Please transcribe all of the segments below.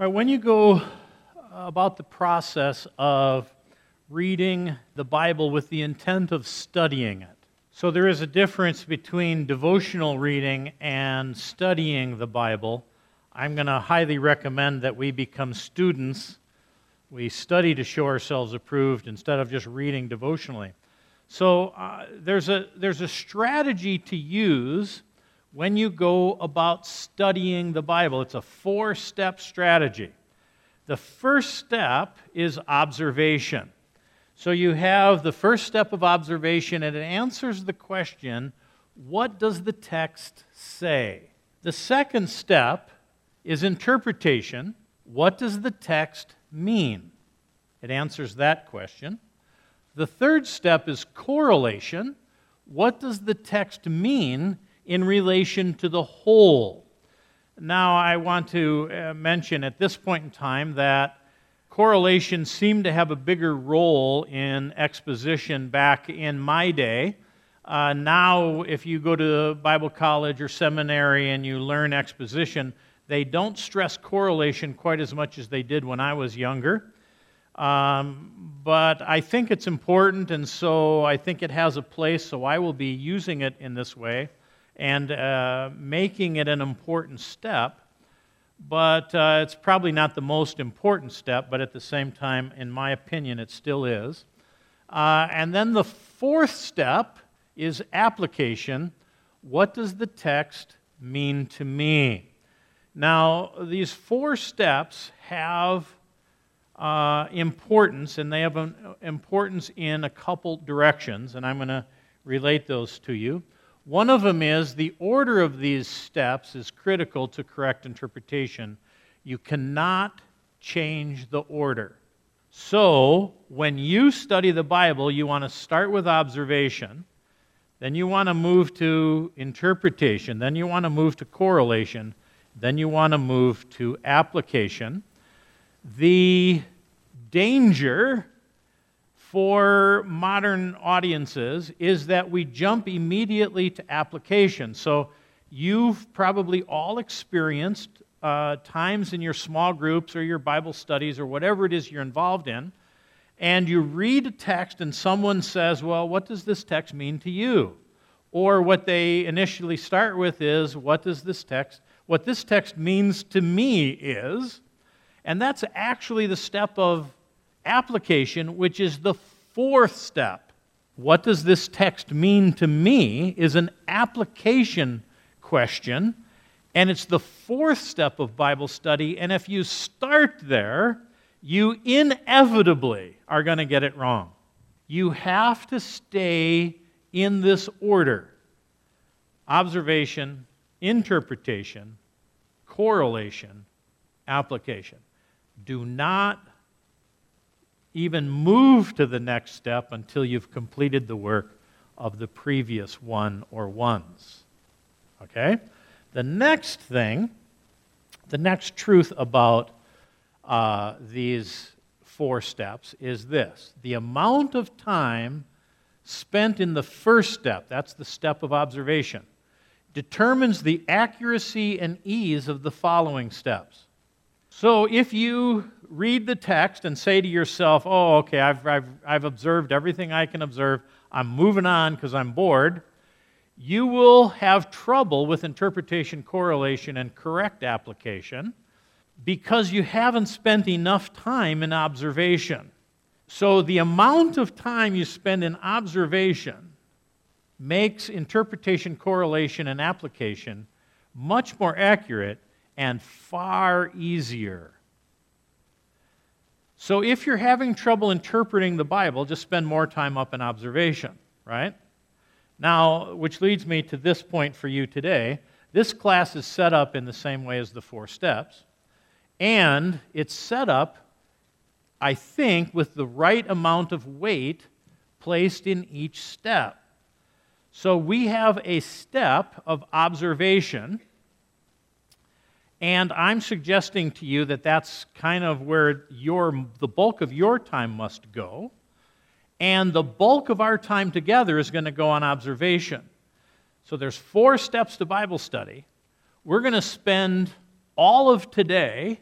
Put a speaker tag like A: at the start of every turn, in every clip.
A: All right, when you go about the process of reading the Bible with the intent of studying it, so there is a difference between devotional reading and studying the Bible. I'm going to highly recommend that we become students. We study to show ourselves approved instead of just reading devotionally. So uh, there's, a, there's a strategy to use when you go about studying the Bible. It's a four step strategy. The first step is observation. So you have the first step of observation, and it answers the question what does the text say? The second step is interpretation. What does the text mean? It answers that question. The third step is correlation. What does the text mean in relation to the whole. Now, I want to uh, mention at this point in time that correlation seemed to have a bigger role in exposition back in my day. Uh, now, if you go to Bible college or seminary and you learn exposition, they don't stress correlation quite as much as they did when I was younger. Um, but I think it's important, and so I think it has a place, so I will be using it in this way and uh, making it an important step. But uh, it's probably not the most important step, but at the same time, in my opinion, it still is. Uh, and then the fourth step is application. What does the text mean to me? Now, these four steps have uh, importance, and they have an importance in a couple directions, and I'm going to relate those to you. One of them is the order of these steps is critical to correct interpretation. You cannot change the order. So, when you study the Bible, you want to start with observation, then you want to move to interpretation, then you want to move to correlation, then you want to move to application. The danger for modern audiences is that we jump immediately to application. So you've probably all experienced uh, times in your small groups or your Bible studies or whatever it is you're involved in, and you read a text and someone says, Well, what does this text mean to you? Or what they initially start with is, What does this text, what this text means to me is, and that's actually the step of application, which is the fourth step. What does this text mean to me is an application question, and it's the fourth step of Bible study. And if you start there, you inevitably are going to get it wrong. You have to stay in this order observation, interpretation, correlation, application. Do not even move to the next step until you've completed the work of the previous one or ones. Okay? The next thing, the next truth about uh, these four steps is this the amount of time spent in the first step, that's the step of observation, determines the accuracy and ease of the following steps. So if you read the text and say to yourself, oh, okay, I've, I've, I've observed everything I can observe, I'm moving on because I'm bored, you will have trouble with interpretation, correlation, and correct application because you haven't spent enough time in observation. So, the amount of time you spend in observation makes interpretation, correlation, and application much more accurate and far easier. So if you're having trouble interpreting the Bible, just spend more time up in observation, right? Now, which leads me to this point for you today. This class is set up in the same way as the four steps, and it's set up, I think, with the right amount of weight placed in each step. So we have a step of observation and I'm suggesting to you that that's kind of where your, the bulk of your time must go. And the bulk of our time together is going to go on observation. So there's four steps to Bible study. We're going to spend all of today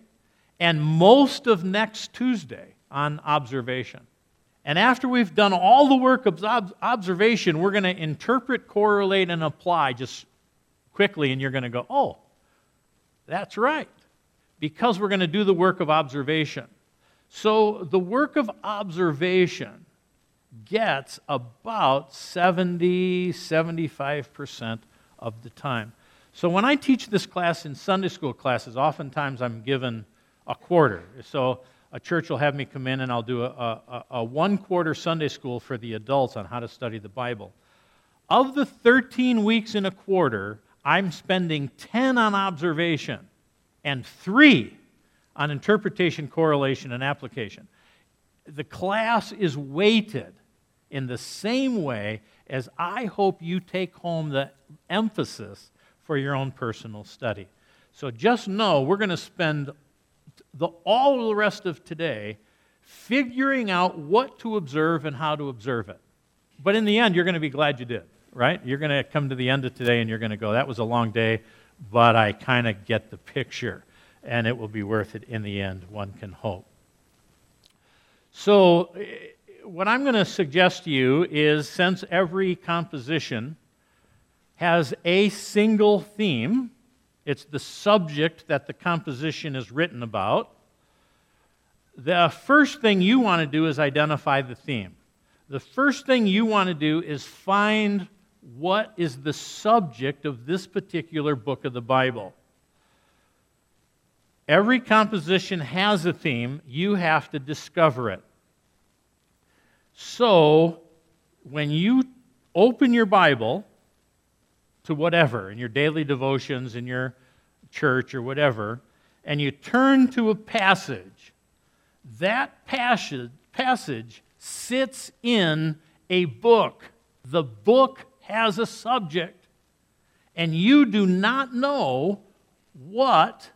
A: and most of next Tuesday on observation. And after we've done all the work of observation, we're going to interpret, correlate, and apply just quickly, and you're going to go, oh, that's right. Because we're going to do the work of observation. So the work of observation gets about 70, 75% of the time. So when I teach this class in Sunday school classes, oftentimes I'm given a quarter. So a church will have me come in and I'll do a, a, a one quarter Sunday school for the adults on how to study the Bible. Of the 13 weeks in a quarter, I'm spending 10 on observation and three on interpretation, correlation, and application. The class is weighted in the same way as I hope you take home the emphasis for your own personal study. So just know we're going to spend the, all the rest of today figuring out what to observe and how to observe it. But in the end, you're going to be glad you did, right? You're going to come to the end of today and you're going to go, that was a long day, but I kind of get the picture. And it will be worth it in the end, one can hope. So, what I'm going to suggest to you is since every composition has a single theme, it's the subject that the composition is written about. The first thing you want to do is identify the theme. The first thing you want to do is find what is the subject of this particular book of the Bible. Every composition has a theme. You have to discover it. So, when you open your Bible to whatever, in your daily devotions, in your church, or whatever, and you turn to a passage, that passage, passage sits in a book. The book has a subject, and you do not know what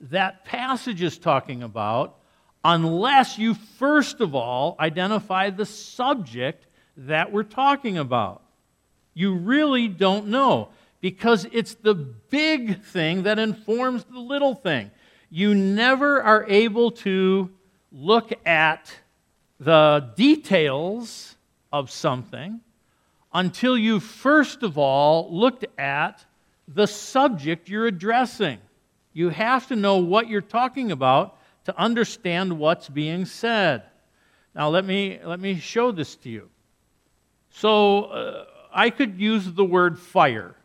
A: that passage is talking about unless you first of all identify the subject that we're talking about. You really don't know because it's the big thing that informs the little thing. You never are able to look at the details of something until you first of all looked at the subject you're addressing. You have to know what you're talking about to understand what's being said. Now, let me, let me show this to you. So, uh, I could use the word fire,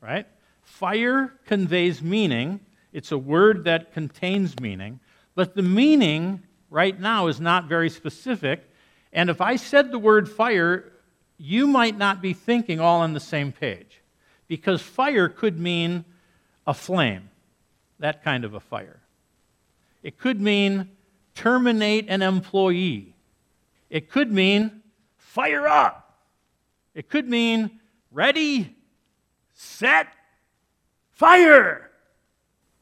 A: right? Fire conveys meaning. It's a word that contains meaning, but the meaning right now is not very specific. And if I said the word fire, you might not be thinking all on the same page. Because fire could mean a flame, that kind of a fire. It could mean terminate an employee. It could mean fire up. It could mean ready, set, fire.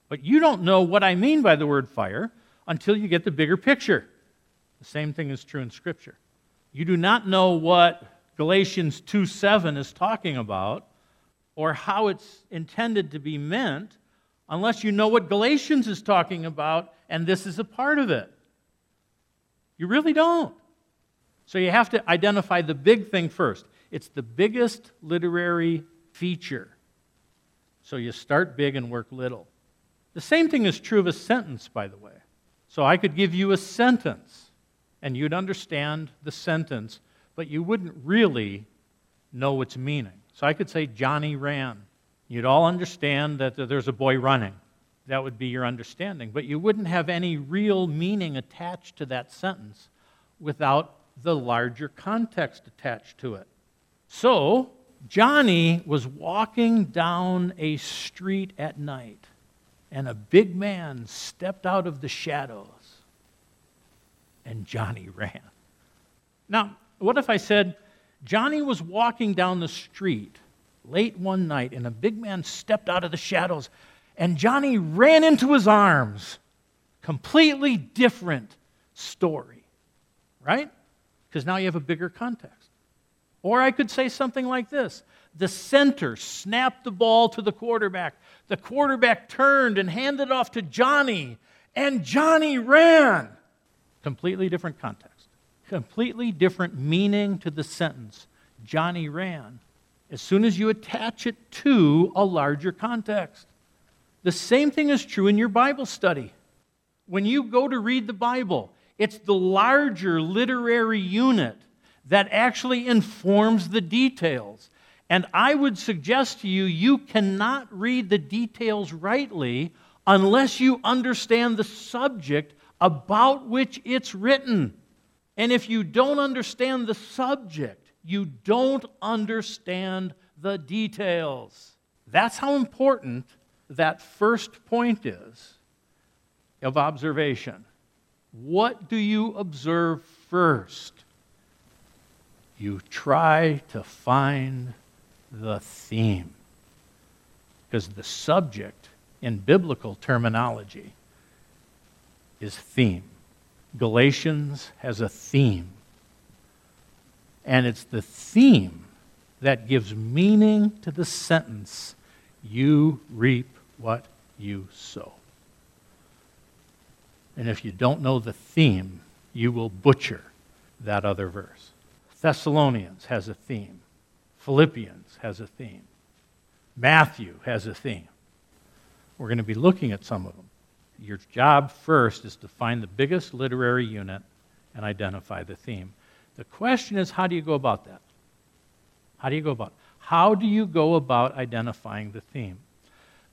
A: But you don't know what I mean by the word fire until you get the bigger picture. The same thing is true in Scripture. You do not know what Galatians 2 7 is talking about or how it's intended to be meant unless you know what Galatians is talking about, and this is a part of it. You really don't. So you have to identify the big thing first. It's the biggest literary feature. So you start big and work little. The same thing is true of a sentence, by the way. So I could give you a sentence, and you'd understand the sentence, but you wouldn't really know its meaning. So I could say, Johnny ran. You'd all understand that there's a boy running. That would be your understanding. But you wouldn't have any real meaning attached to that sentence without the larger context attached to it. So, Johnny was walking down a street at night, and a big man stepped out of the shadows, and Johnny ran. Now, what if I said, Johnny was walking down the street late one night, and a big man stepped out of the shadows, and Johnny ran into his arms. Completely different story, right? Because now you have a bigger context. Or I could say something like this The center snapped the ball to the quarterback. The quarterback turned and handed off to Johnny, and Johnny ran. Completely different context, completely different meaning to the sentence. Johnny ran. As soon as you attach it to a larger context. The same thing is true in your Bible study. When you go to read the Bible, it's the larger literary unit that actually informs the details. And I would suggest to you, you cannot read the details rightly unless you understand the subject about which it's written. And if you don't understand the subject, you don't understand the details. That's how important that first point is of observation. What do you observe first? You try to find the theme. Because the subject in biblical terminology is theme. Galatians has a theme. And it's the theme that gives meaning to the sentence you reap what you sow. And if you don't know the theme, you will butcher that other verse. Thessalonians has a theme, Philippians has a theme, Matthew has a theme. We're going to be looking at some of them. Your job first is to find the biggest literary unit and identify the theme. The question is how do you go about that? How do you go about it? How do you go about identifying the theme?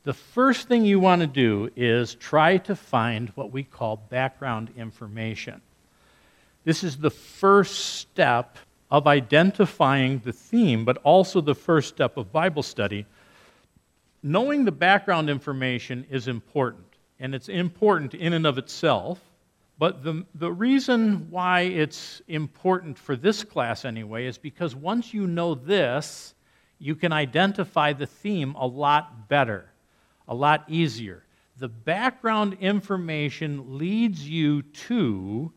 A: The first thing you want to do is try to find what we call background information. This is the first step of identifying the theme, but also the first step of Bible study. Knowing the background information is important, and it's important in and of itself. But the, the reason why it's important for this class, anyway, is because once you know this, you can identify the theme a lot better, a lot easier. The background information leads you to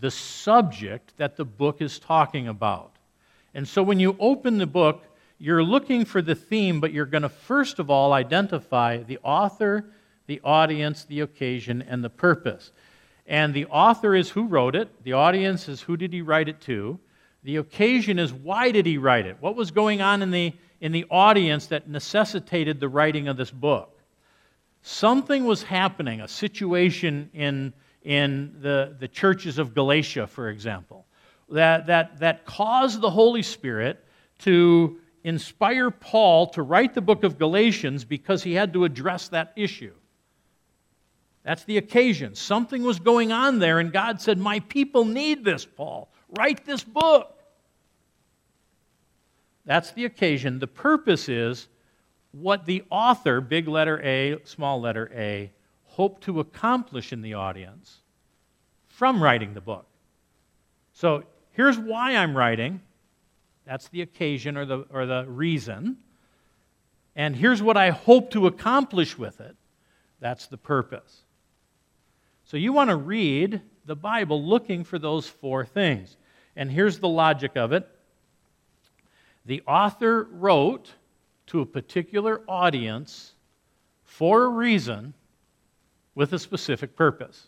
A: the subject that the book is talking about. And so when you open the book, you're looking for the theme, but you're going to first of all identify the author, the audience, the occasion, and the purpose. And the author is who wrote it, the audience is who did he write it to, the occasion is why did he write it? What was going on in the, in the audience that necessitated the writing of this book? Something was happening, a situation in in the, the churches of Galatia, for example, that, that, that caused the Holy Spirit to inspire Paul to write the book of Galatians because he had to address that issue. That's the occasion. Something was going on there, and God said, My people need this, Paul. Write this book. That's the occasion. The purpose is what the author, big letter A, small letter A, hoped to accomplish in the audience from writing the book. So here's why I'm writing. That's the occasion or the, or the reason. And here's what I hope to accomplish with it. That's the purpose. So you want to read the Bible looking for those four things. And here's the logic of it the author wrote to a particular audience for a reason with a specific purpose.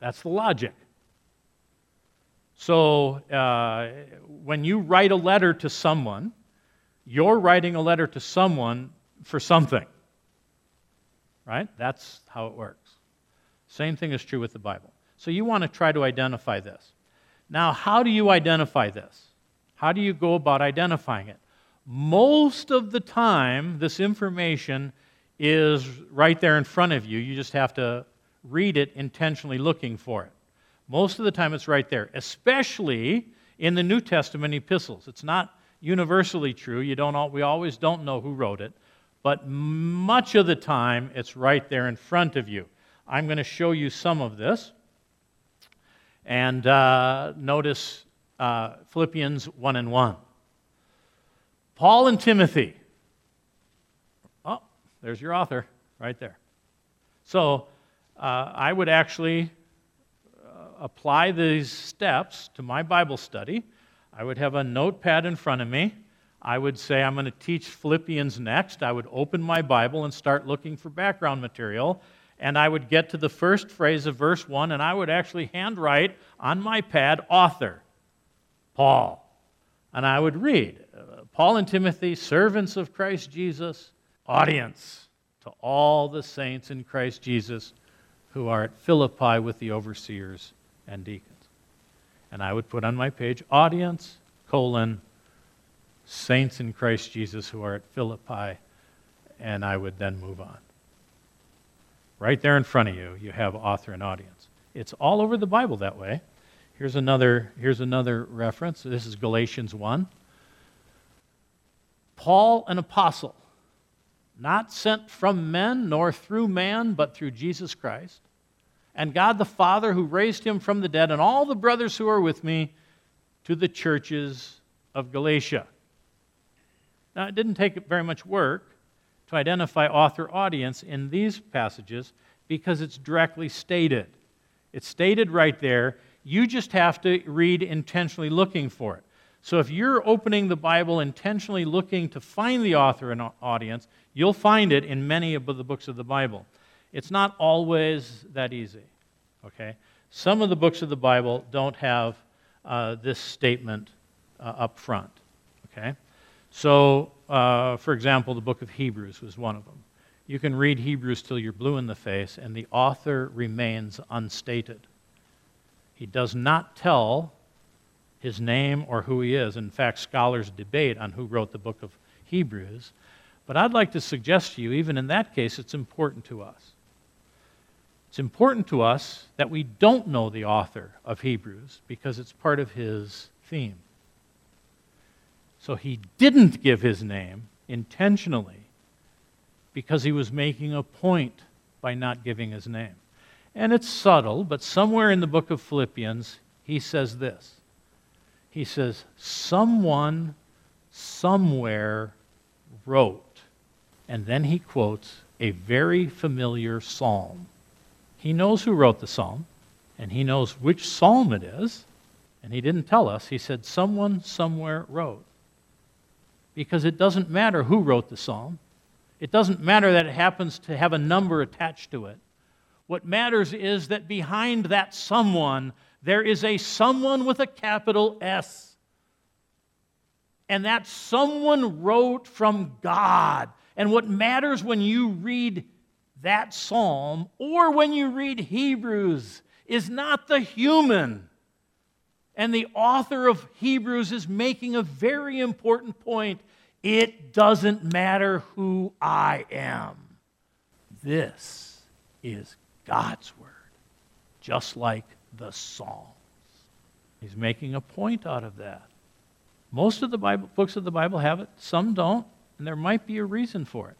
A: That's the logic. So uh, when you write a letter to someone, you're writing a letter to someone for something. Right? That's how it works. Same thing is true with the Bible. So you want to try to identify this. Now, how do you identify this? How do you go about identifying it? Most of the time, this information is right there in front of you. You just have to read it intentionally looking for it. Most of the time, it's right there, especially in the New Testament epistles. It's not universally true. You don't all, we always don't know who wrote it, but much of the time, it's right there in front of you. I'm going to show you some of this. And uh, notice uh, Philippians 1 and 1. Paul and Timothy Oh, there's your author right there. So uh, I would actually uh, apply these steps to my Bible study. I would have a notepad in front of me. I would say, I'm going to teach Philippians next. I would open my Bible and start looking for background material. And I would get to the first phrase of verse 1, and I would actually handwrite on my pad, author, Paul. And I would read, uh, Paul and Timothy, servants of Christ Jesus, audience to all the saints in Christ Jesus who are at Philippi with the overseers and deacons. And I would put on my page, audience, colon, saints in Christ Jesus who are at Philippi, and I would then move on. Right there in front of you, you have author and audience. It's all over the Bible that way. Here's another, here's another reference. This is Galatians 1. Paul, an apostle, not sent from men nor through man, but through Jesus Christ, and God the Father who raised him from the dead, and all the brothers who are with me to the churches of Galatia. Now, it didn't take very much work to identify author audience in these passages because it's directly stated. It's stated right there. You just have to read intentionally looking for it. So if you're opening the Bible intentionally looking to find the author and audience, you'll find it in many of the books of the Bible. It's not always that easy. Okay? Some of the books of the Bible don't have uh, this statement uh, up front. Okay? So, uh, for example, the book of Hebrews was one of them. You can read Hebrews till you're blue in the face, and the author remains unstated. He does not tell his name or who he is. In fact, scholars debate on who wrote the book of Hebrews. But I'd like to suggest to you, even in that case, it's important to us. It's important to us that we don't know the author of Hebrews because it's part of his theme. So he didn't give his name intentionally because he was making a point by not giving his name. And it's subtle, but somewhere in the book of Philippians, he says this. He says, Someone somewhere wrote. And then he quotes a very familiar psalm. He knows who wrote the psalm, and he knows which psalm it is, and he didn't tell us. He said, Someone somewhere wrote because it doesn't matter who wrote the psalm. It doesn't matter that it happens to have a number attached to it. What matters is that behind that someone, there is a someone with a capital S. And that someone wrote from God. And what matters when you read that psalm or when you read Hebrews is not the human and the author of Hebrews is making a very important point. It doesn't matter who I am. This is God's word, just like the Psalms. He's making a point out of that. Most of the Bible, books of the Bible have it, some don't, and there might be a reason for it.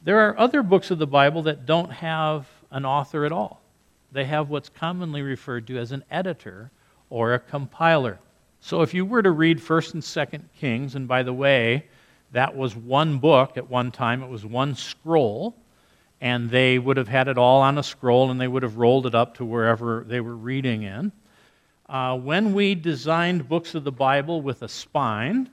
A: There are other books of the Bible that don't have an author at all. They have what's commonly referred to as an editor or a compiler. So if you were to read 1st and 2nd Kings, and by the way, that was one book at one time, it was one scroll, and they would have had it all on a scroll and they would have rolled it up to wherever they were reading in. Uh, when we designed books of the Bible with a spine,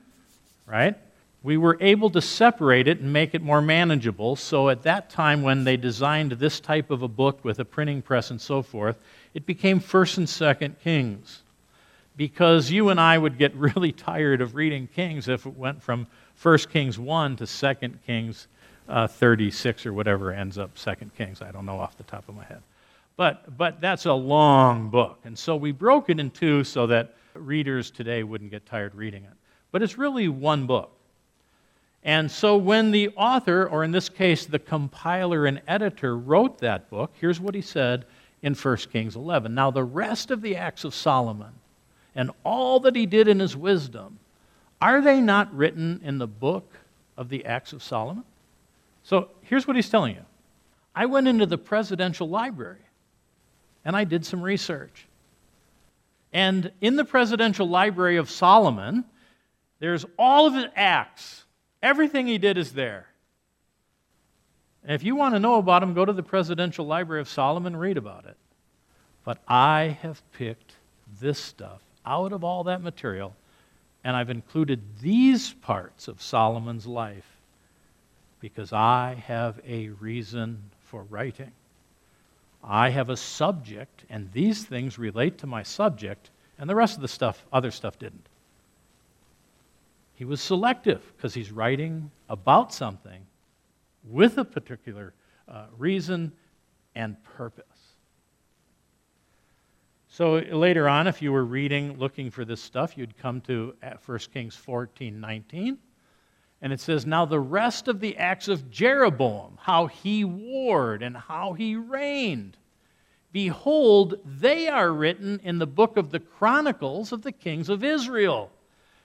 A: right, we were able to separate it and make it more manageable. So at that time, when they designed this type of a book with a printing press and so forth, it became 1st and 2nd Kings because you and I would get really tired of reading Kings if it went from 1 Kings 1 to 2 Kings uh, 36 or whatever ends up 2 Kings. I don't know off the top of my head. But, but that's a long book. And so we broke it in two so that readers today wouldn't get tired reading it. But it's really one book. And so when the author, or in this case the compiler and editor, wrote that book, here's what he said in 1 Kings 11. Now, the rest of the Acts of Solomon and all that he did in his wisdom, are they not written in the book of the Acts of Solomon? So here's what he's telling you I went into the presidential library and I did some research. And in the presidential library of Solomon, there's all of his acts. Everything he did is there. And if you want to know about him, go to the presidential library of Solomon and read about it. But I have picked this stuff out of all that material, and I've included these parts of Solomon's life because I have a reason for writing. I have a subject, and these things relate to my subject, and the rest of the stuff, other stuff didn't. He was selective because he's writing about something with a particular uh, reason and purpose. So later on, if you were reading, looking for this stuff, you'd come to 1 uh, Kings 14 19. And it says, Now the rest of the acts of Jeroboam, how he warred and how he reigned, behold, they are written in the book of the Chronicles of the kings of Israel.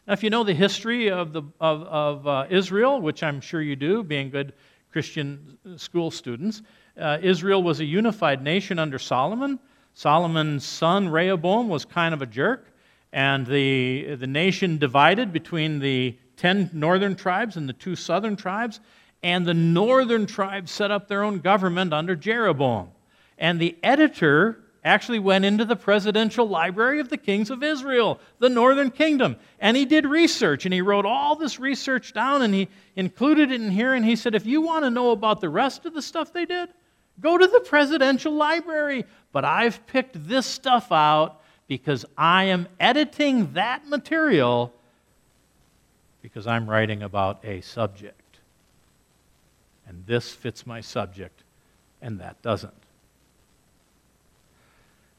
A: Now, if you know the history of, the, of, of uh, Israel, which I'm sure you do, being good Christian school students, uh, Israel was a unified nation under Solomon. Solomon's son Rehoboam was kind of a jerk, and the, the nation divided between the 10 northern tribes and the two southern tribes, and the northern tribes set up their own government under Jeroboam. And the editor actually went into the presidential library of the kings of Israel, the northern kingdom, and he did research and he wrote all this research down and he included it in here and he said, if you want to know about the rest of the stuff they did, Go to the presidential library. But I've picked this stuff out because I am editing that material because I'm writing about a subject. And this fits my subject, and that doesn't.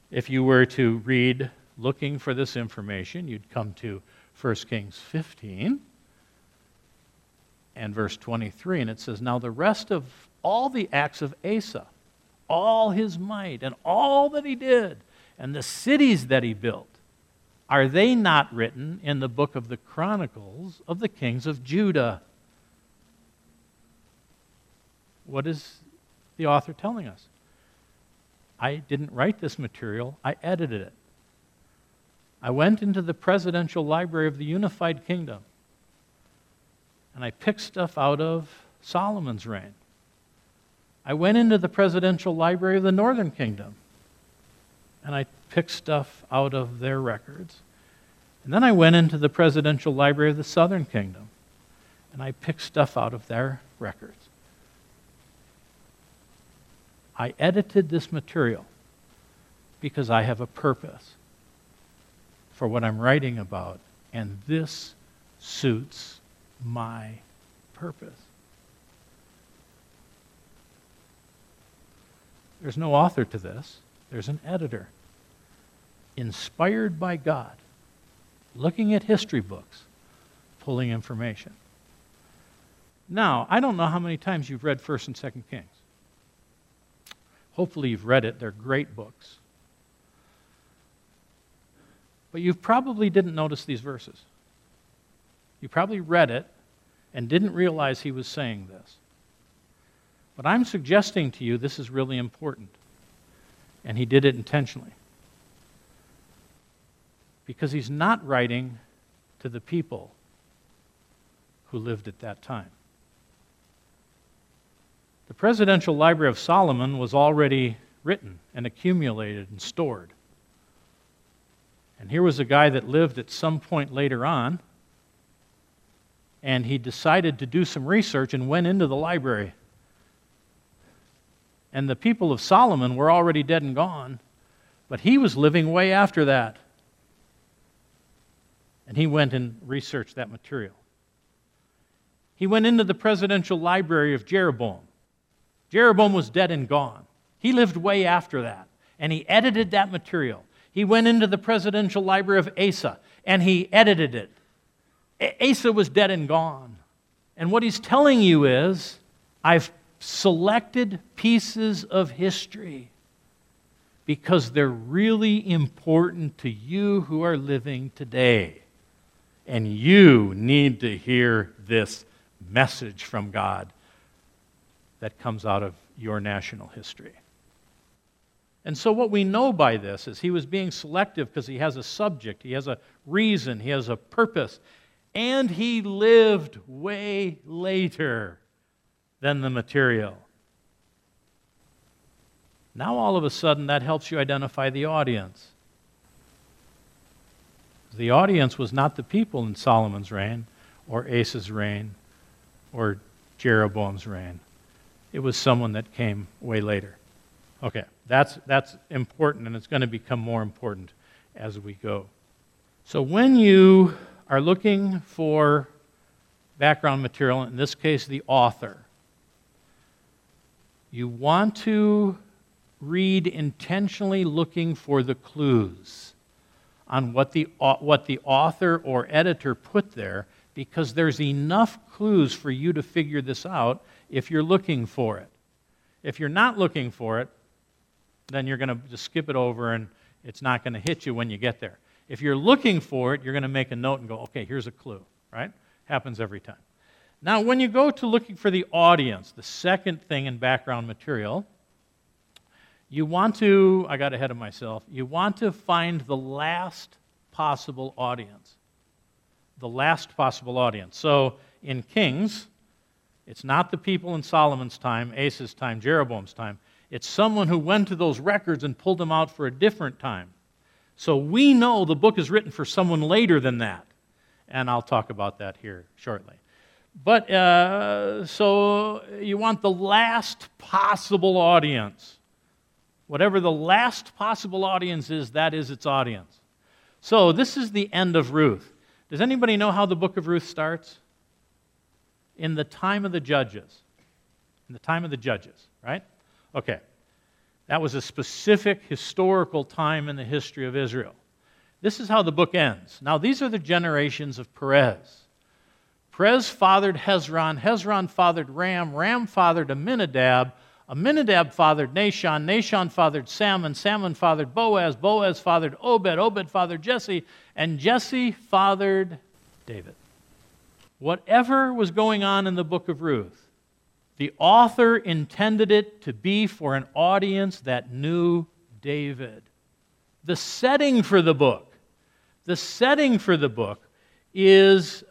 A: If you were to read looking for this information, you'd come to 1 Kings 15 and verse 23, and it says, Now the rest of all the acts of Asa, all his might, and all that he did, and the cities that he built, are they not written in the book of the Chronicles of the kings of Judah? What is the author telling us? I didn't write this material, I edited it. I went into the presidential library of the unified kingdom and I picked stuff out of Solomon's reign. I went into the presidential library of the Northern Kingdom and I picked stuff out of their records. And then I went into the presidential library of the Southern Kingdom and I picked stuff out of their records. I edited this material because I have a purpose for what I'm writing about, and this suits my purpose. There's no author to this, there's an editor. Inspired by God, looking at history books, pulling information. Now, I don't know how many times you've read 1st and 2nd Kings. Hopefully, you've read it. They're great books. But you probably didn't notice these verses. You probably read it and didn't realize he was saying this. But I'm suggesting to you this is really important. And he did it intentionally. Because he's not writing to the people who lived at that time. The Presidential Library of Solomon was already written and accumulated and stored. And here was a guy that lived at some point later on, and he decided to do some research and went into the library and the people of Solomon were already dead and gone, but he was living way after that. And he went and researched that material. He went into the presidential library of Jeroboam. Jeroboam was dead and gone. He lived way after that, and he edited that material. He went into the presidential library of Asa, and he edited it. Asa was dead and gone. And what he's telling you is, I've selected pieces of history because they're really important to you who are living today. And you need to hear this message from God that comes out of your national history. And so, what we know by this is he was being selective because he has a subject, he has a reason, he has a purpose, and he lived way later than the material. Now, all of a sudden, that helps you identify the audience. The audience was not the people in Solomon's reign, or Asa's reign, or Jeroboam's reign. It was someone that came way later. Okay, that's, that's important, and it's going to become more important as we go. So, when you are looking for background material, in this case, the author, you want to read intentionally looking for the clues on what the, what the author or editor put there because there's enough clues for you to figure this out if you're looking for it. If you're not looking for it, then you're going to just skip it over and it's not going to hit you when you get there. If you're looking for it, you're going to make a note and go, okay, here's a clue, right? Happens every time. Now, when you go to looking for the audience, the second thing in background material, you want to, I got ahead of myself, you want to find the last possible audience. The last possible audience. So in Kings, it's not the people in Solomon's time, Asa's time, Jeroboam's time. It's someone who went to those records and pulled them out for a different time. So we know the book is written for someone later than that. And I'll talk about that here shortly. But uh, so you want the last possible audience. Whatever the last possible audience is, that is its audience. So this is the end of Ruth. Does anybody know how the book of Ruth starts? In the time of the judges. In the time of the judges, right? Okay. That was a specific historical time in the history of Israel. This is how the book ends. Now, these are the generations of Perez. Perez fathered Hezron, Hezron fathered Ram, Ram fathered Amminadab, Amminadab fathered Nahshon, Nahshon fathered Salmon, Salmon fathered Boaz, Boaz fathered Obed, Obed fathered Jesse, and Jesse fathered David. Whatever was going on in the book of Ruth, the author intended it to be for an audience that knew David. The setting for the book, the setting for the book is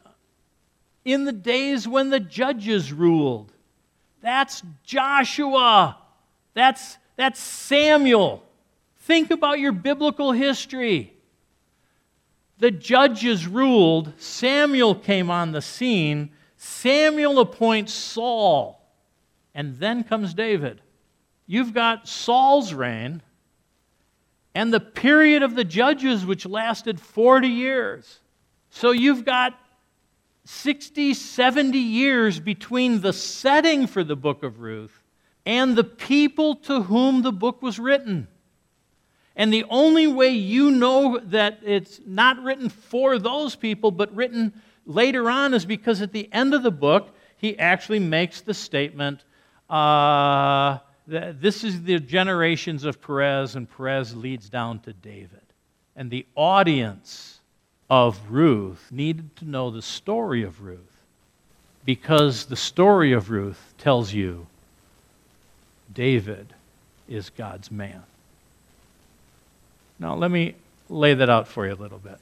A: in the days when the judges ruled. That's Joshua. That's, that's Samuel. Think about your biblical history. The judges ruled, Samuel came on the scene, Samuel appoints Saul and then comes David. You've got Saul's reign and the period of the judges, which lasted 40 years. So you've got 60, 70 years between the setting for the book of Ruth and the people to whom the book was written. And the only way you know that it's not written for those people, but written later on, is because at the end of the book, he actually makes the statement uh, this is the generations of Perez, and Perez leads down to David. And the audience of Ruth needed to know the story of Ruth because the story of Ruth tells you David is God's man. Now, let me lay that out for you a little bit.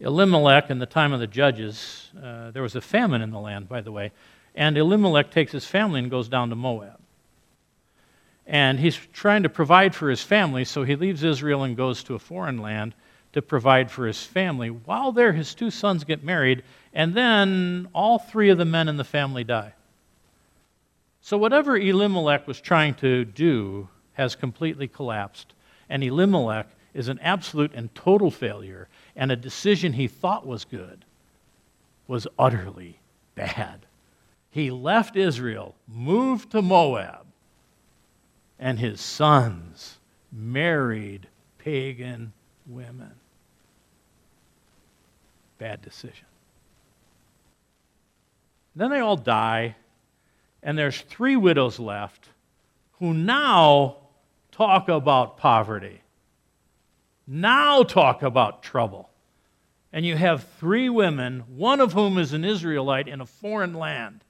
A: Elimelech, in the time of the judges, uh, there was a famine in the land, by the way. And Elimelech takes his family and goes down to Moab. And he's trying to provide for his family, so he leaves Israel and goes to a foreign land to provide for his family. While there, his two sons get married, and then all three of the men in the family die. So, whatever Elimelech was trying to do has completely collapsed. And Elimelech is an absolute and total failure, and a decision he thought was good was utterly bad he left Israel, moved to Moab, and his sons married pagan women. Bad decision. Then they all die, and there's three widows left who now talk about poverty, now talk about trouble. And you have three women, one of whom is an Israelite in a foreign land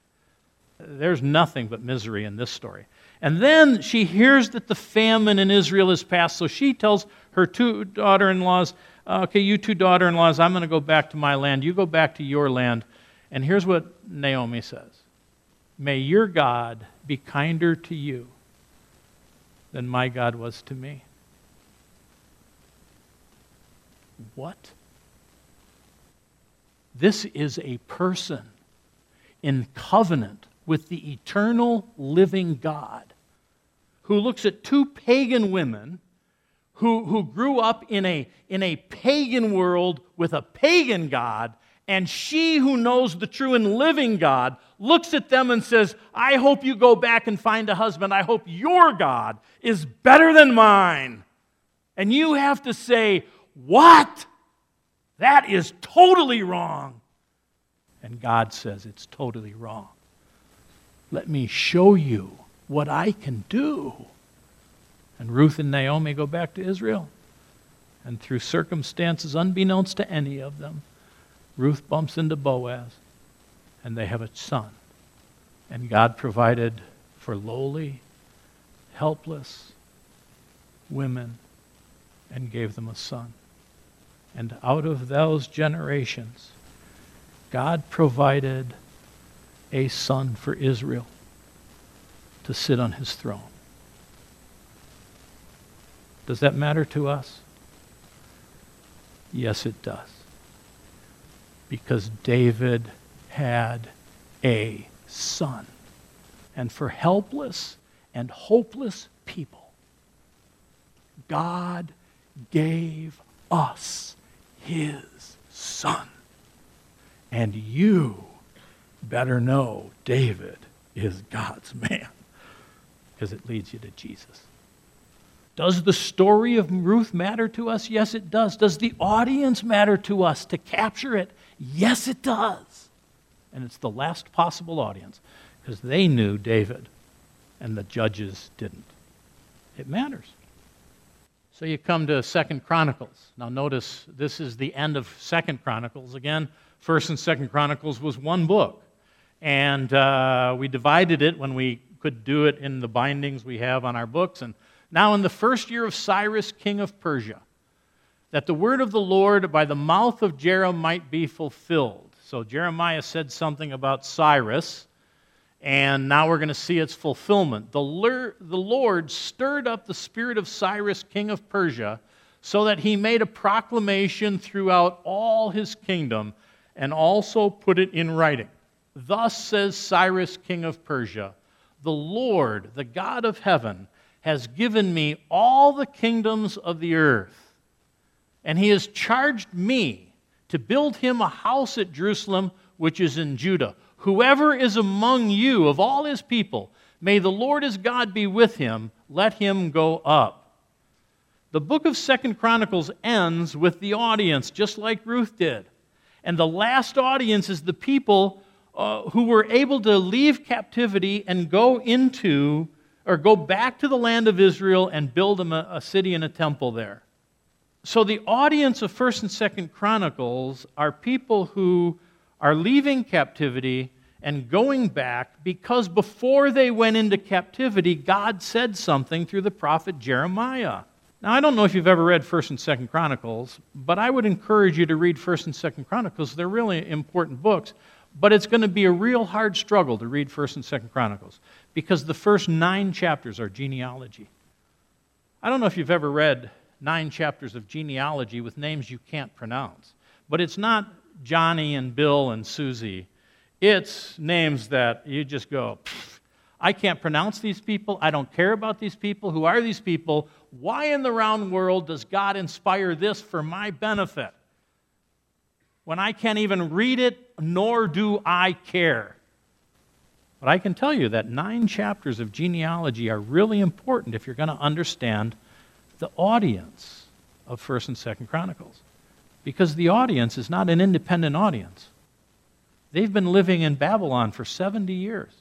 A: there's nothing but misery in this story. And then she hears that the famine in Israel is past, so she tells her two daughter in laws, Uh, okay, you two daughter in laws, I'm going to go back to my land. You go back to your land. And here's what Naomi says May your God be kinder to you than my God was to me. What? This is a person in covenant with the eternal living God who looks at two pagan women who, who grew up in a, in a pagan world with a pagan God, and she who knows the true and living God looks at them and says, I hope you go back and find a husband. I hope your God is better than mine. And you have to say, What? That is totally wrong. And God says, It's totally wrong. Let me show you what I can do. And Ruth and Naomi go back to Israel. And through circumstances unbeknownst to any of them, Ruth bumps into Boaz, and they have a son. And God provided for lowly, helpless women and gave them a son. And out of those generations, God provided a son for Israel to sit on his throne. Does that matter to us? Yes, it does. Because David had a son. And for helpless and hopeless people, God gave us his son. And you better know David is God's man because it leads you to Jesus. Does the story of Ruth matter to us? Yes, it does. Does the audience matter to us to capture it? Yes, it does. And it's the last possible audience because they knew David and the judges didn't. It matters. So you come to Second Chronicles. Now notice this is the end of Second Chronicles. Again, First and Second Chronicles was one book. And uh, we divided it when we could do it in the bindings we have on our books. And now, in the first year of Cyrus, king of Persia, that the word of the Lord by the mouth of Jeremiah might be fulfilled. So, Jeremiah said something about Cyrus, and now we're going to see its fulfillment. The, Lord stirred up the spirit of Cyrus, king of Persia, so that he made a proclamation throughout all his kingdom and also put it in writing. Thus says Cyrus, king of Persia The Lord, the God of heaven, has given me all the kingdoms of the earth, and he has charged me to build him a house at Jerusalem, which is in Judah. Whoever is among you of all his people, may the Lord his God be with him, let him go up. The book of Second Chronicles ends with the audience, just like Ruth did. And the last audience is the people uh, who were able to leave captivity and go into or go back to the land of Israel and build them a, a city and a temple there. So the audience of 1st and 2nd Chronicles are people who are leaving captivity and going back because before they went into captivity, God said something through the prophet Jeremiah. Now, I don't know if you've ever read 1st and 2nd Chronicles, but I would encourage you to read 1st and 2nd Chronicles. They're really important books, but it's going to be a real hard struggle to read 1st and 2nd Chronicles because the first nine chapters are genealogy. I don't know if you've ever read nine chapters of genealogy with names you can't pronounce, but it's not Johnny and Bill and Susie. It's names that you just go, I can't pronounce these people. I don't care about these people. Who are these people? Why in the round world does God inspire this for my benefit? When I can't even read it, nor do I care. But I can tell you that nine chapters of genealogy are really important if you're going to understand the audience of 1st and 2nd Chronicles. Because the audience is not an independent audience. They've been living in Babylon for 70 years.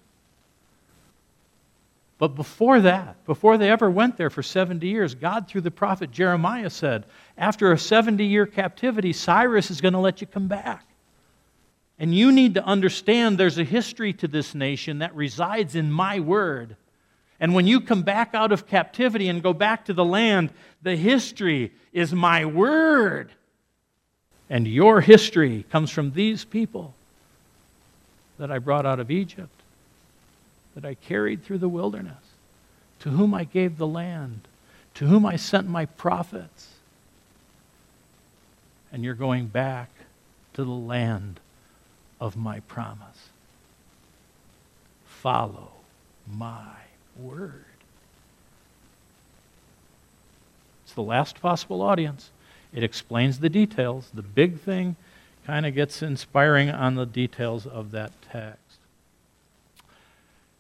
A: But before that, before they ever went there for 70 years, God, through the prophet Jeremiah, said, after a 70 year captivity, Cyrus is going to let you come back. And you need to understand there's a history to this nation that resides in my word. And when you come back out of captivity and go back to the land, the history is my word. And your history comes from these people that I brought out of Egypt, that I carried through the wilderness, to whom I gave the land, to whom I sent my prophets. And you're going back to the land of my promise. Follow my word. It's the last possible audience. It explains the details. The big thing kind of gets inspiring on the details of that text.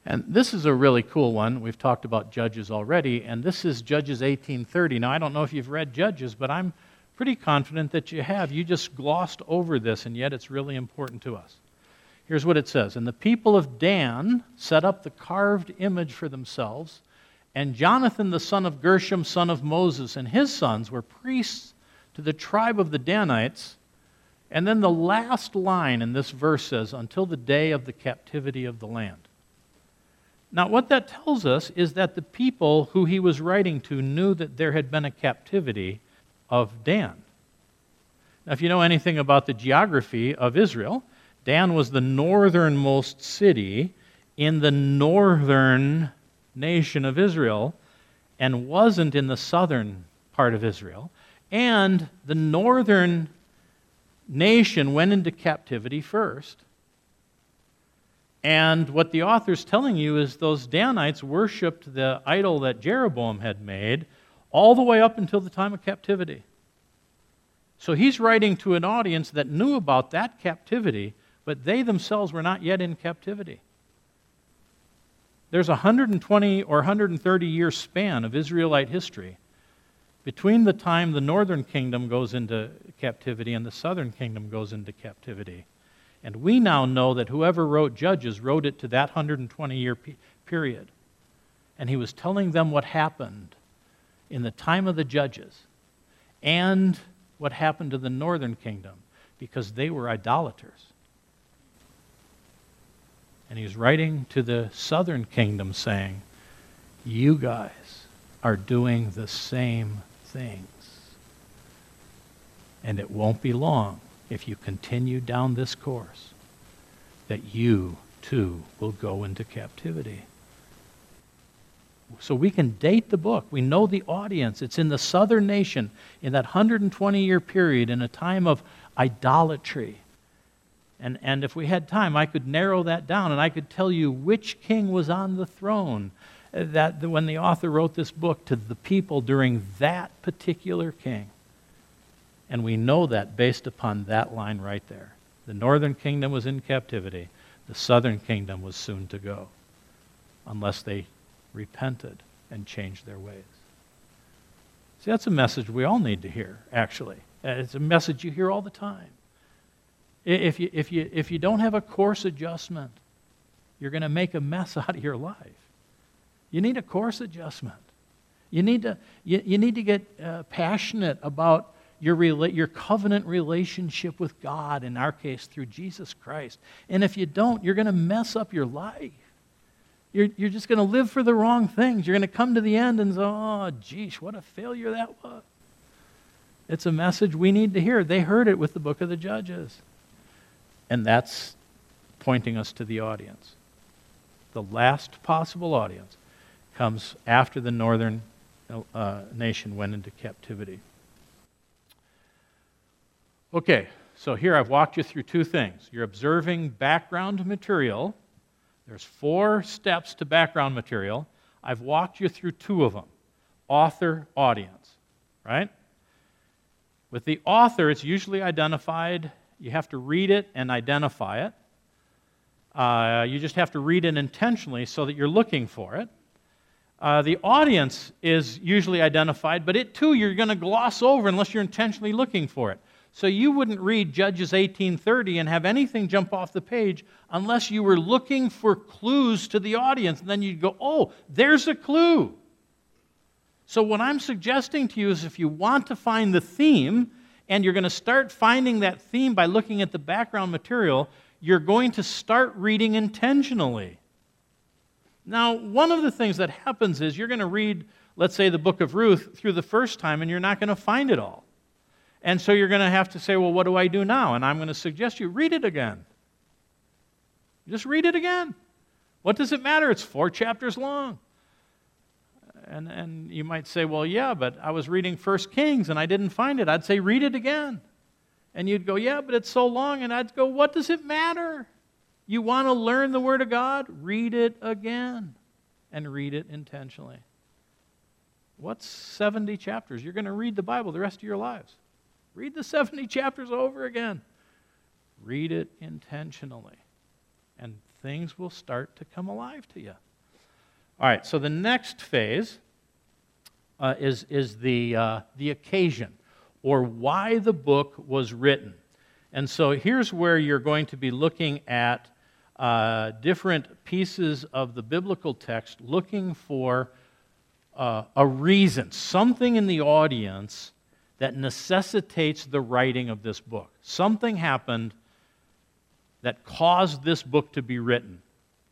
A: And this is a really cool one. We've talked about Judges already, and this is Judges 18:30. Now I don't know if you've read Judges, but I'm pretty confident that you have. You just glossed over this, and yet it's really important to us. Here's what it says And the people of Dan set up the carved image for themselves, and Jonathan the son of Gershom, son of Moses, and his sons were priests to the tribe of the Danites. And then the last line in this verse says, Until the day of the captivity of the land. Now, what that tells us is that the people who he was writing to knew that there had been a captivity of Dan. Now, if you know anything about the geography of Israel, Dan was the northernmost city in the northern nation of Israel and wasn't in the southern part of Israel. And the northern nation went into captivity first. And what the author's telling you is those Danites worshiped the idol that Jeroboam had made all the way up until the time of captivity. So he's writing to an audience that knew about that captivity, but they themselves were not yet in captivity. There's a 120 or 130 year span of Israelite history between the time the northern kingdom goes into captivity and the southern kingdom goes into captivity. And we now know that whoever wrote Judges wrote it to that 120 year period. And he was telling them what happened in the time of the judges and what happened to the northern kingdom because they were idolaters. And he's writing to the southern kingdom saying, You guys are doing the same things. And it won't be long if you continue down this course that you too will go into captivity. So we can date the book. We know the audience. It's in the southern nation in that 120 year period in a time of idolatry. And, and if we had time, I could narrow that down and I could tell you which king was on the throne uh, that when the author wrote this book to the people during that particular king. And we know that based upon that line right there. The northern kingdom was in captivity, the southern kingdom was soon to go, unless they repented and changed their ways. See, that's a message we all need to hear, actually. Uh, it's a message you hear all the time. If you, if you, if you don't have a course adjustment, you're going to make a mess out of your life. You need a course adjustment. You need to, you, you need to get uh, passionate about your, rela- your covenant relationship with God, in our case, through Jesus Christ. And if you don't, you're going to mess up your life. You're, you're just going to live for the wrong things. You're going to come to the end and say, oh, geez, what a failure that was. It's a message we need to hear. They heard it with the book of the Judges. And that's pointing us to the audience. The last possible audience comes after the northern uh, nation went into captivity. Okay, so here I've walked you through two things. You're observing background material. There's four steps to background material. I've walked you through two of them author, audience, right? With the author, it's usually identified. You have to read it and identify it. Uh, you just have to read it intentionally so that you're looking for it. Uh, the audience is usually identified, but it too you're going to gloss over unless you're intentionally looking for it. So you wouldn't read Judges 18:30 and have anything jump off the page unless you were looking for clues to the audience and then you'd go, "Oh, there's a clue." So what I'm suggesting to you is if you want to find the theme and you're going to start finding that theme by looking at the background material, you're going to start reading intentionally. Now, one of the things that happens is you're going to read, let's say, the book of Ruth through the first time and you're not going to find it all. And so you're going to have to say, well, what do I do now? And I'm going to suggest you read it again. Just read it again. What does it matter? It's four chapters long. And, and you might say, well, yeah, but I was reading First Kings and I didn't find it. I'd say, read it again. And you'd go, yeah, but it's so long. And I'd go, what does it matter? You want to learn the Word of God? Read it again and read it intentionally. What's 70 chapters? You're going to read the Bible the rest of your lives. Read the 70 chapters over again. Read it intentionally, and things will start to come alive to you. All right, so the next phase uh, is, is the, uh, the occasion or why the book was written. And so here's where you're going to be looking at uh, different pieces of the biblical text, looking for uh, a reason, something in the audience that necessitates the writing of this book. Something happened that caused this book to be written.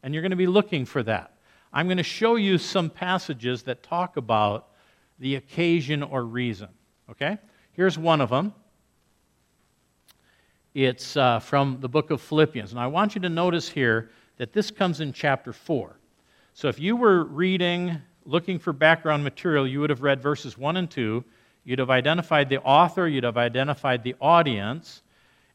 A: And you're going to be looking for that. I'm going to show you some passages that talk about the occasion or reason. Okay? Here's one of them. It's uh, from the book of Philippians. And I want you to notice here that this comes in chapter 4. So if you were reading, looking for background material, you would have read verses 1 and 2. You'd have identified the author, you'd have identified the audience,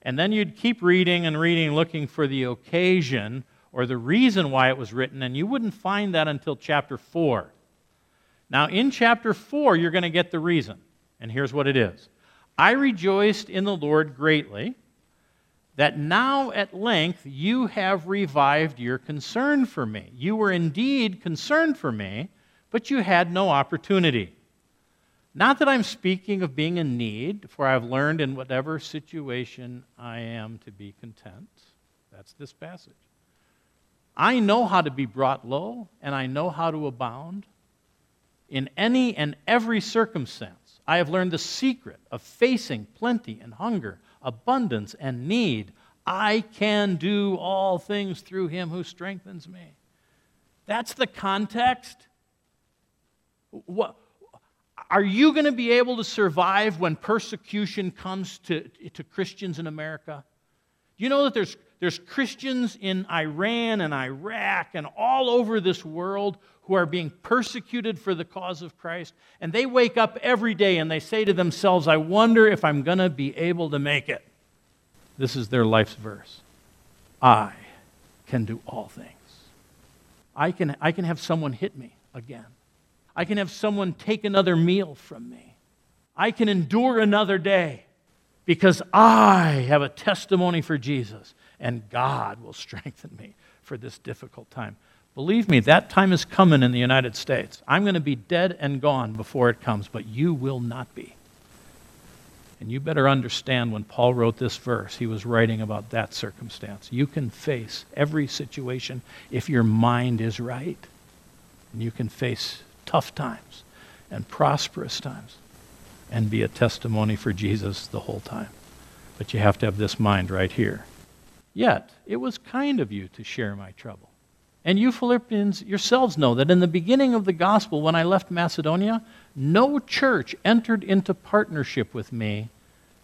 A: and then you'd keep reading and reading, looking for the occasion or the reason why it was written, and you wouldn't find that until chapter 4. Now, in chapter 4, you're going to get the reason, and here's what it is I rejoiced in the Lord greatly that now at length you have revived your concern for me. You were indeed concerned for me, but you had no opportunity. Not that I'm speaking of being in need, for I've learned in whatever situation I am to be content. That's this passage. I know how to be brought low, and I know how to abound. In any and every circumstance, I have learned the secret of facing plenty and hunger, abundance and need. I can do all things through him who strengthens me. That's the context. What, are you going to be able to survive when persecution comes to, to Christians in America? Do you know that there's, there's Christians in Iran and Iraq and all over this world who are being persecuted for the cause of Christ? And they wake up every day and they say to themselves, I wonder if I'm going to be able to make it. This is their life's verse. I can do all things. I can, I can have someone hit me again. I can have someone take another meal from me. I can endure another day because I have a testimony for Jesus and God will strengthen me for this difficult time. Believe me, that time is coming in the United States. I'm going to be dead and gone before it comes, but you will not be. And you better understand when Paul wrote this verse, he was writing about that circumstance. You can face every situation if your mind is right. And you can face tough times and prosperous times and be a testimony for Jesus the whole time. But you have to have this mind right here. Yet, it was kind of you to share my trouble. And you Philippians yourselves know that in the beginning of the gospel, when I left Macedonia, no church entered into partnership with me.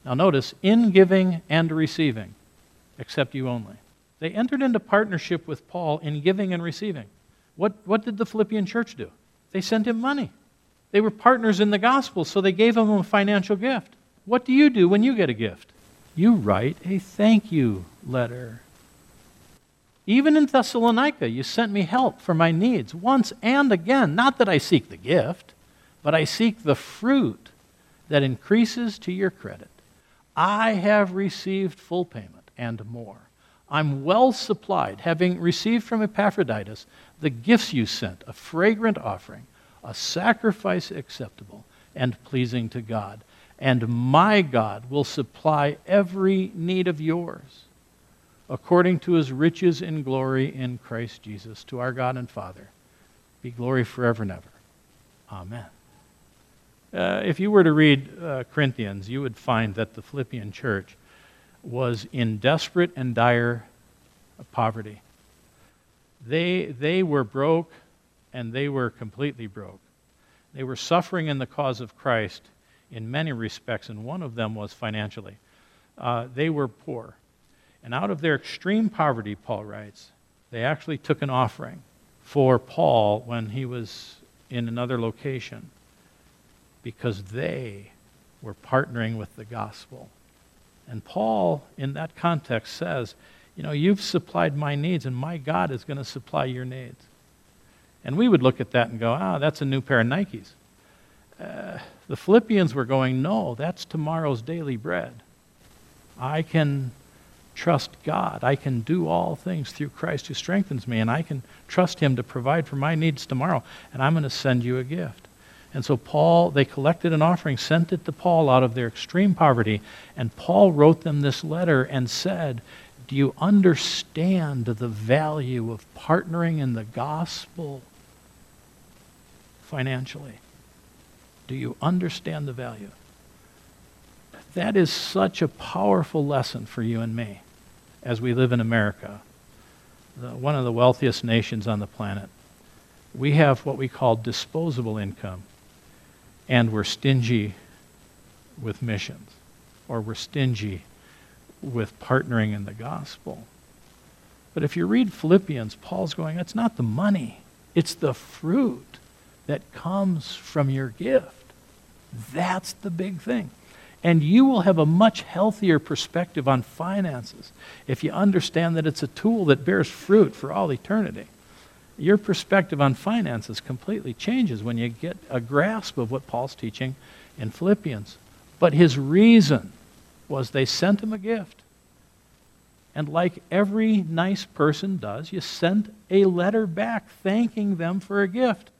A: Now, notice, in giving and receiving, except you only. They entered into partnership with Paul in giving and receiving. What, what did the Philippian church do? They sent him money. They were partners in the gospel, so they gave him a financial gift. What do you do when you get a gift? You write a thank you letter. Even in Thessalonica, you sent me help for my needs once and again. Not that I seek the gift, but I seek the fruit that increases to your credit. I have received full payment and more. I'm well supplied, having received from Epaphroditus the gifts you sent, a fragrant offering, a sacrifice acceptable and pleasing to God. And my God will supply every need of yours according to his riches in glory in Christ Jesus. To our God and Father be glory forever and ever. Amen. Uh, if you were to read uh, Corinthians, you would find that the Philippian church was in desperate and dire poverty. They, they were broke and they were completely broke. They were suffering in the cause of Christ in many respects, and one of them was financially. Uh, they were poor. And out of their extreme poverty, Paul writes, they actually took an offering for Paul when he was in another location because they were partnering with the gospel. And Paul, in that context, says, you know, you've supplied my needs, and my God is going to supply your needs. And we would look at that and go, ah, that's a new pair of Nikes. uh, the Philippians were going, No, that's tomorrow's daily bread. I can trust God. I can do all things through Christ who strengthens me, and I can trust Him to provide for my needs tomorrow, and I'm going to send you a gift. And so Paul, they collected an offering, sent it to Paul out of their extreme poverty, and Paul wrote them this letter and said, Do you understand the value of partnering in the gospel financially? Do you understand the value? That is such a powerful lesson for you and me as we live in America, the, one of the wealthiest nations on the planet. We have what we call disposable income, and we're stingy with missions, or we're stingy with partnering in the gospel. But if you read Philippians, Paul's going, it's not the money, it's the fruit that comes from your gift. That's the big thing. And you will have a much healthier perspective on finances if you understand that it's a tool that bears fruit for all eternity. Your perspective on finances completely changes when you get a grasp of what Paul's teaching in Philippians. But his reason was they sent him a gift. And like every nice person does, you sent a letter back thanking them for a gift.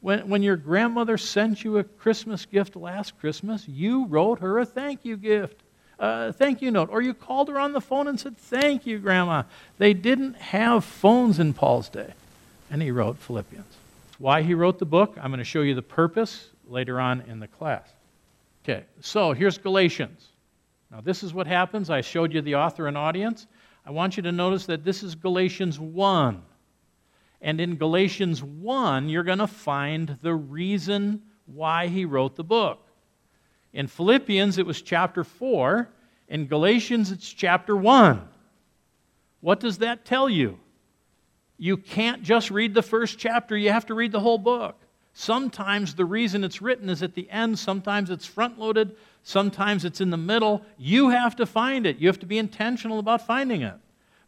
A: When, when your grandmother sent you a Christmas gift last Christmas, you wrote her a thank you gift, a thank you note, or you called her on the phone and said, Thank you, Grandma. They didn't have phones in Paul's day. And he wrote Philippians. Why he wrote the book, I'm going to show you the purpose later on in the class. Okay, so here's Galatians. Now, this is what happens. I showed you the author and audience. I want you to notice that this is Galatians 1. And in Galatians 1, you're going to find the reason why he wrote the book. In Philippians, it was chapter 4. In Galatians, it's chapter 1. What does that tell you? You can't just read the first chapter, you have to read the whole book. Sometimes the reason it's written is at the end, sometimes it's front loaded, sometimes it's in the middle. You have to find it, you have to be intentional about finding it.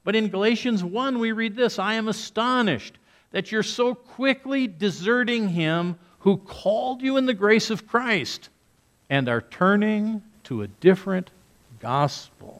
A: But in Galatians 1, we read this I am astonished that you're so quickly deserting him who called you in the grace of Christ and are turning to a different gospel.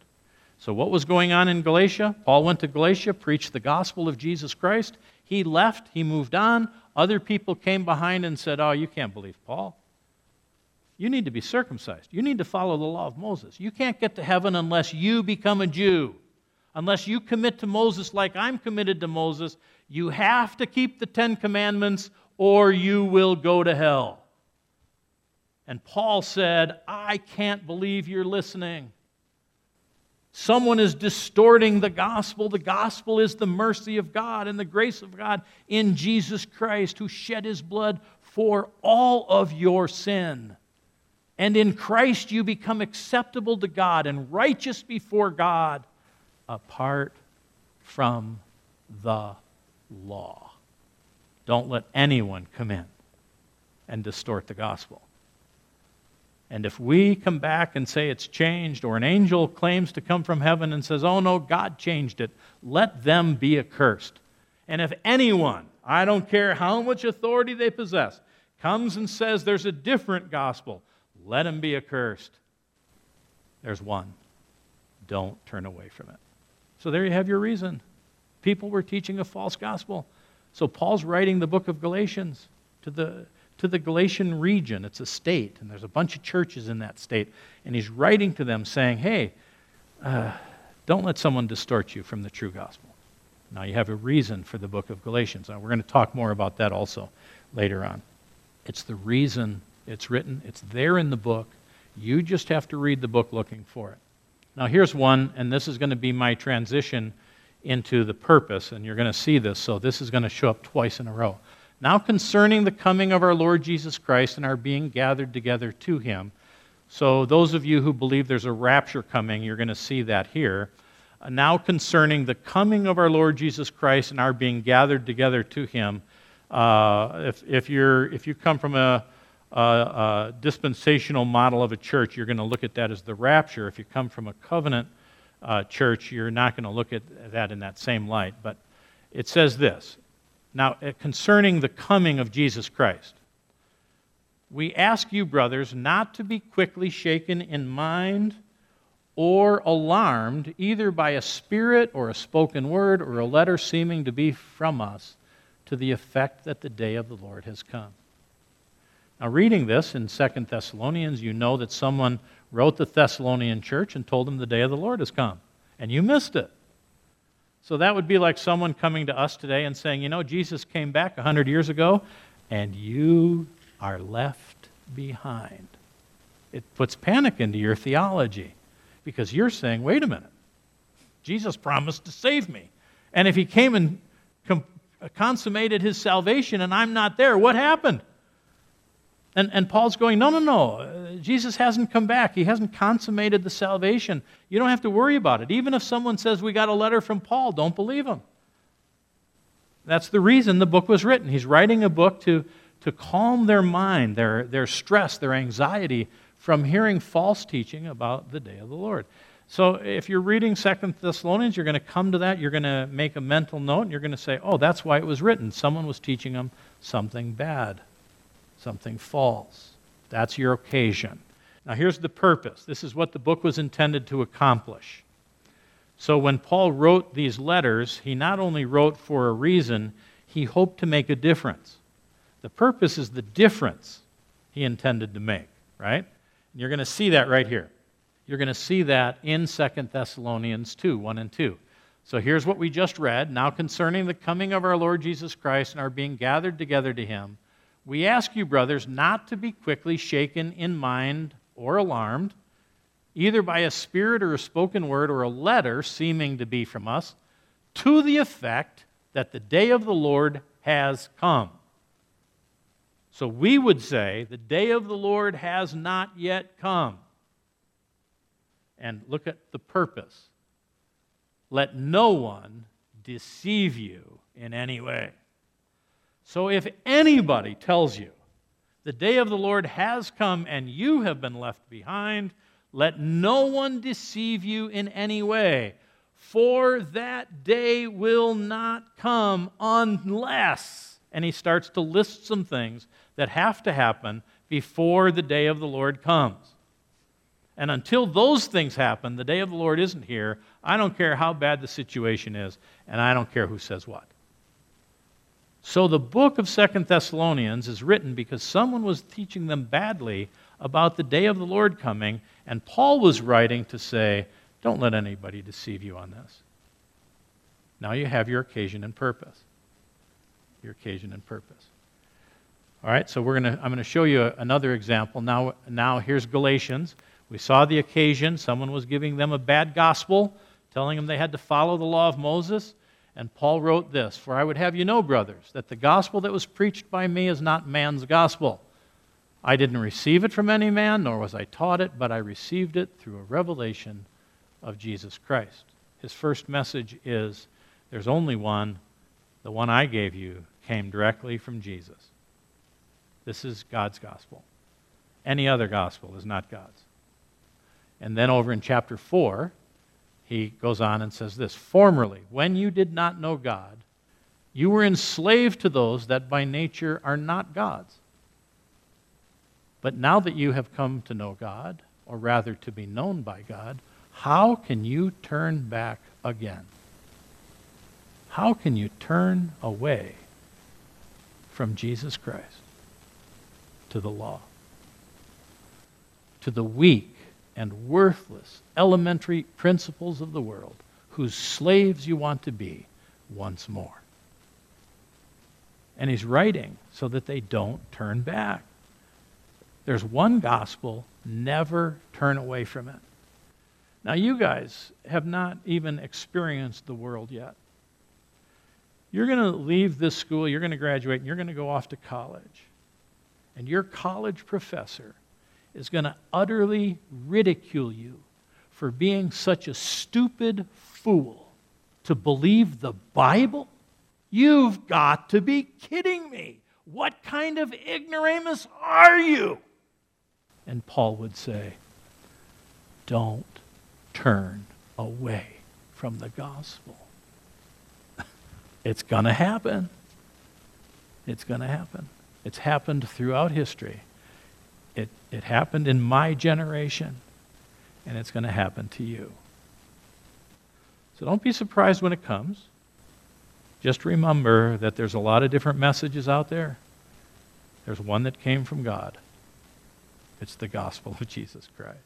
A: So, what was going on in Galatia? Paul went to Galatia, preached the gospel of Jesus Christ. He left, he moved on. Other people came behind and said, Oh, you can't believe Paul. You need to be circumcised. You need to follow the law of Moses. You can't get to heaven unless you become a Jew. Unless you commit to Moses like I'm committed to Moses, you have to keep the Ten Commandments or you will go to hell. And Paul said, I can't believe you're listening. Someone is distorting the gospel. The gospel is the mercy of God and the grace of God in Jesus Christ, who shed his blood for all of your sin. And in Christ you become acceptable to God and righteous before God apart from the law. Don't let anyone come in and distort the gospel. And if we come back and say it's changed, or an angel claims to come from heaven and says, oh no, God changed it, let them be accursed. And if anyone, I don't care how much authority they possess, comes and says there's a different gospel, let him be accursed. There's one. Don't turn away from it. So there you have your reason people were teaching a false gospel. So Paul's writing the book of Galatians to the, to the Galatian region. It's a state, and there's a bunch of churches in that state. And he's writing to them saying, hey, uh, don't let someone distort you from the true gospel. Now, you have a reason for the book of Galatians. Now, we're going to talk more about that also later on. It's the reason it's written, it's there in the book. You just have to read the book looking for it. Now, here's one, and this is going to be my transition into the purpose, and you're going to see this, so this is going to show up twice in a row. Now, concerning the coming of our Lord Jesus Christ and our being gathered together to him. So, those of you who believe there's a rapture coming, you're going to see that here. Uh, now, concerning the coming of our Lord Jesus Christ and our being gathered together to him, uh, if, if, you're, if you come from a, a, a dispensational model of a church, you're going to look at that as the rapture. If you come from a covenant uh, church, you're not going to look at that in that same light. But it says this Now, uh, concerning the coming of Jesus Christ, we ask you, brothers, not to be quickly shaken in mind or alarmed either by a spirit or a spoken word or a letter seeming to be from us to the effect that the day of the Lord has come. Now, reading this in Second Thessalonians, you know that someone wrote the Thessalonian church and told them the day of the Lord has come, and you missed it. So that would be like someone coming to us today and saying, You know, Jesus came back 100 years ago, and you are left behind. It puts panic into your theology because you're saying, wait a minute, Jesus promised to save me. And if he came and com- consummated his salvation and I'm not there, what happened? And, and Paul's going, no, no, no. Uh, Jesus hasn't come back. He hasn't consummated the salvation. You don't have to worry about it. Even if someone says, we got a letter from Paul, don't believe him. That's the reason the book was written. He's writing a book to to calm their mind, their, their stress, their anxiety from hearing false teaching about the day of the Lord. So if you're reading Second Thessalonians, you're going to come to that, you're going to make a mental note, and you're going to say, oh, that's why it was written. Someone was teaching them something bad, something false. That's your occasion. Now, here's the purpose. This is what the book was intended to accomplish. So, when Paul wrote these letters, he not only wrote for a reason, he hoped to make a difference. The purpose is the difference he intended to make, right? And you're going to see that right here. You're going to see that in 2 Thessalonians 2 1 and 2. So here's what we just read. Now, concerning the coming of our Lord Jesus Christ and our being gathered together to him, we ask you, brothers, not to be quickly shaken in mind or alarmed, either by a spirit or a spoken word or a letter seeming to be from us, to the effect that the day of the Lord has come so we would say, the day of the Lord has not yet come. And look at the purpose. Let no one deceive you in any way. So if anybody tells you the day of the Lord has come and you have been left behind, let no one deceive you in any way, for that day will not come unless. And he starts to list some things that have to happen before the day of the Lord comes. And until those things happen, the day of the Lord isn't here. I don't care how bad the situation is, and I don't care who says what. So the book of Second Thessalonians is written because someone was teaching them badly about the day of the Lord coming, and Paul was writing to say, Don't let anybody deceive you on this. Now you have your occasion and purpose. Your occasion and purpose. All right, so we're gonna, I'm going to show you another example. Now, now, here's Galatians. We saw the occasion. Someone was giving them a bad gospel, telling them they had to follow the law of Moses. And Paul wrote this For I would have you know, brothers, that the gospel that was preached by me is not man's gospel. I didn't receive it from any man, nor was I taught it, but I received it through a revelation of Jesus Christ. His first message is there's only one. The one I gave you came directly from Jesus. This is God's gospel. Any other gospel is not God's. And then over in chapter 4, he goes on and says this Formerly, when you did not know God, you were enslaved to those that by nature are not God's. But now that you have come to know God, or rather to be known by God, how can you turn back again? How can you turn away from Jesus Christ? to the law, to the weak and worthless elementary principles of the world, whose slaves you want to be once more. And he's writing so that they don't turn back. There's one gospel, never turn away from it. Now, you guys have not even experienced the world yet. You're going to leave this school, you're going to graduate, and you're going to go off to college and your college professor is going to utterly ridicule you for being such a stupid fool to believe the Bible? You've got to be kidding me. What kind of ignoramus are you? And Paul would say, Don't turn away from the gospel. It's going to happen. It's going to happen. It's happened throughout history. It, it happened in my generation, and it's going to happen to you. So don't be surprised when it comes. Just remember that there's a lot of different messages out there. There's one that came from God. It's the gospel of Jesus Christ.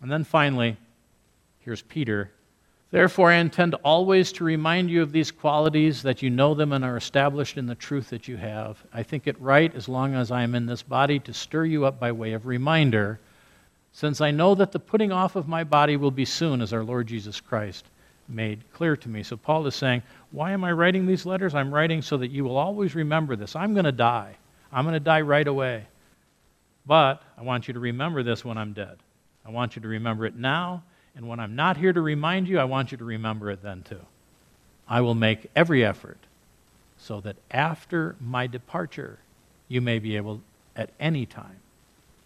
A: And then finally, here's Peter. Therefore, I intend always to remind you of these qualities, that you know them and are established in the truth that you have. I think it right, as long as I am in this body, to stir you up by way of reminder, since I know that the putting off of my body will be soon, as our Lord Jesus Christ made clear to me. So Paul is saying, Why am I writing these letters? I'm writing so that you will always remember this. I'm going to die. I'm going to die right away. But I want you to remember this when I'm dead. I want you to remember it now. And when I'm not here to remind you, I want you to remember it then too. I will make every effort so that after my departure, you may be able at any time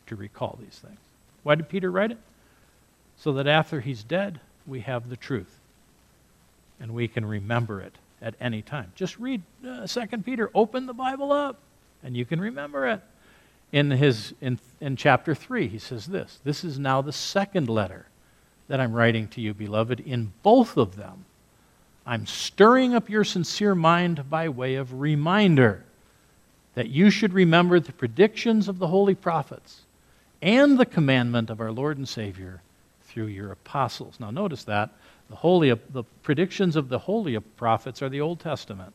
A: to recall these things. Why did Peter write it? So that after he's dead, we have the truth and we can remember it at any time. Just read uh, 2 Peter, open the Bible up, and you can remember it. In, his, in, in chapter 3, he says this This is now the second letter that I'm writing to you, beloved. In both of them, I'm stirring up your sincere mind by way of reminder that you should remember the predictions of the holy prophets and the commandment of our Lord and Savior through your apostles. Now, notice that the, holy, the predictions of the holy prophets are the Old Testament.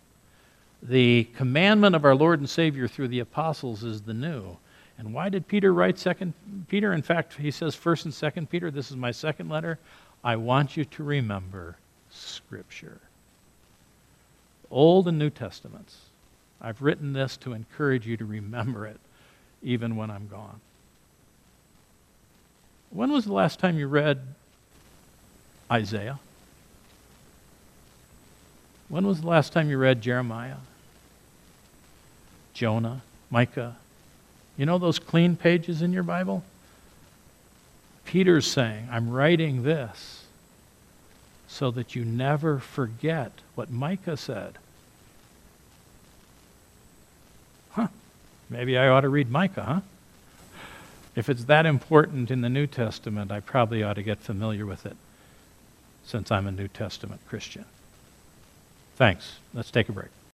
A: The commandment of our Lord and Savior through the apostles is the new. And why did Peter write Second Peter? In fact, he says First and Second Peter. This is my second letter. I want you to remember Scripture, Old and New Testaments. I've written this to encourage you to remember it, even when I'm gone. When was the last time you read Isaiah? When was the last time you read Jeremiah? Jonah? Micah? You know those clean pages in your Bible? Peter's saying, I'm writing this so that you never forget what Micah said. Huh. Maybe I ought to read Micah, huh? If it's that important in the New Testament, I probably ought to get familiar with it since I'm a New Testament Christian. Thanks. Let's take a break.